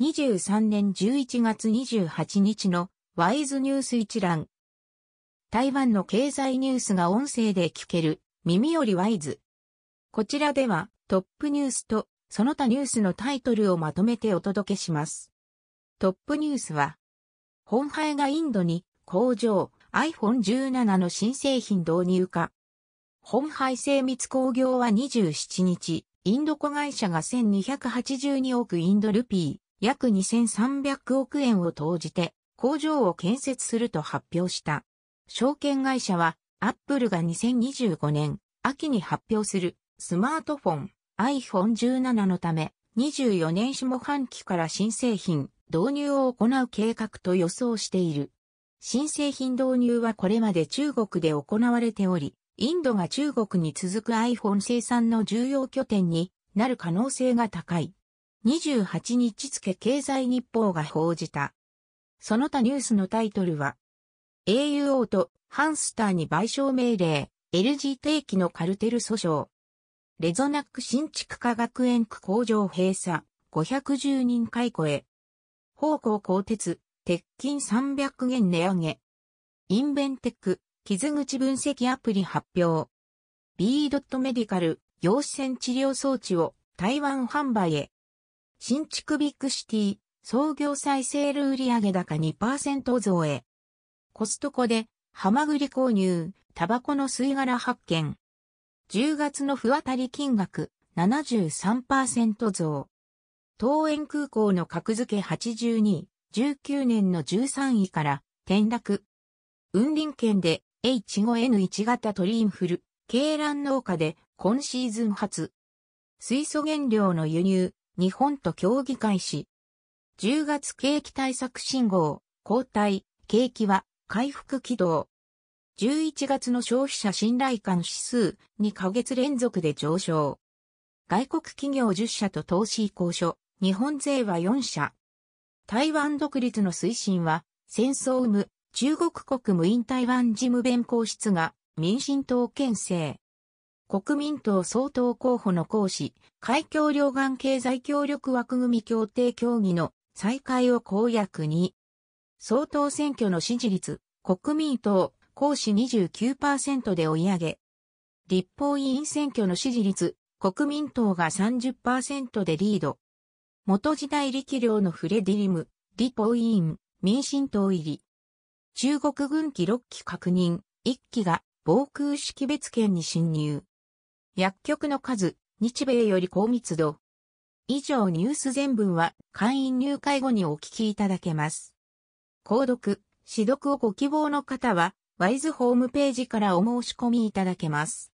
2023年11月28日のワイズニュース一覧。台湾の経済ニュースが音声で聞ける耳よりワイズ。こちらではトップニュースとその他ニュースのタイトルをまとめてお届けします。トップニュースは、本廃がインドに工場 iPhone17 の新製品導入化。本廃精密工業は27日、インド子会社が1282億インドルピー、約2300億円を投じて工場を建設すると発表した。証券会社はアップルが2025年秋に発表するスマートフォン iPhone17 のため24年下半期から新製品導入を行う計画と予想している。新製品導入はこれまで中国で行われており、インドが中国に続く iPhone 生産の重要拠点になる可能性が高い。28日付経済日報が報じた。その他ニュースのタイトルは、AUO とハンスターに賠償命令、LG 定期のカルテル訴訟。レゾナック新築科学園区工場閉鎖、510人解雇へ。方向鋼鉄、鉄筋300元値上げ。インベンテック、傷口分析アプリ発表。B. メディカル、陽子線治療装置を台湾販売へ。新築ビッグシティ、創業再生ール売上高2%増へ。コストコで、ハマグリ購入、タバコの吸い殻発見。10月の不当たり金額、73%増。東園空港の格付け82、19年の13位から転落。雲林県で H5N1 型鳥インフル、鶏卵農家で今シーズン初。水素原料の輸入、日本と協議開始。10月景気対策信号、交代、景気は回復軌道。11月の消費者信頼感指数2ヶ月連続で上昇。外国企業10社と投資移行所、日本勢は4社。台湾独立の推進は、戦争を生む中国国務院台湾事務弁公室が民進党県政。国民党総統候補の行使、海峡両岸経済協力枠組協定協議の再開を公約に、総統選挙の支持率、国民党、行使29%で追い上げ、立法委員選挙の支持率、国民党が30%でリード。元時代力量のフレディリム、立法委員、民進党入り。中国軍機6機確認、1機が防空識別圏に侵入。薬局の数、日米より高密度。以上ニュース全文は会員入会後にお聞きいただけます。購読、指読をご希望の方は、ワイズホームページからお申し込みいただけます。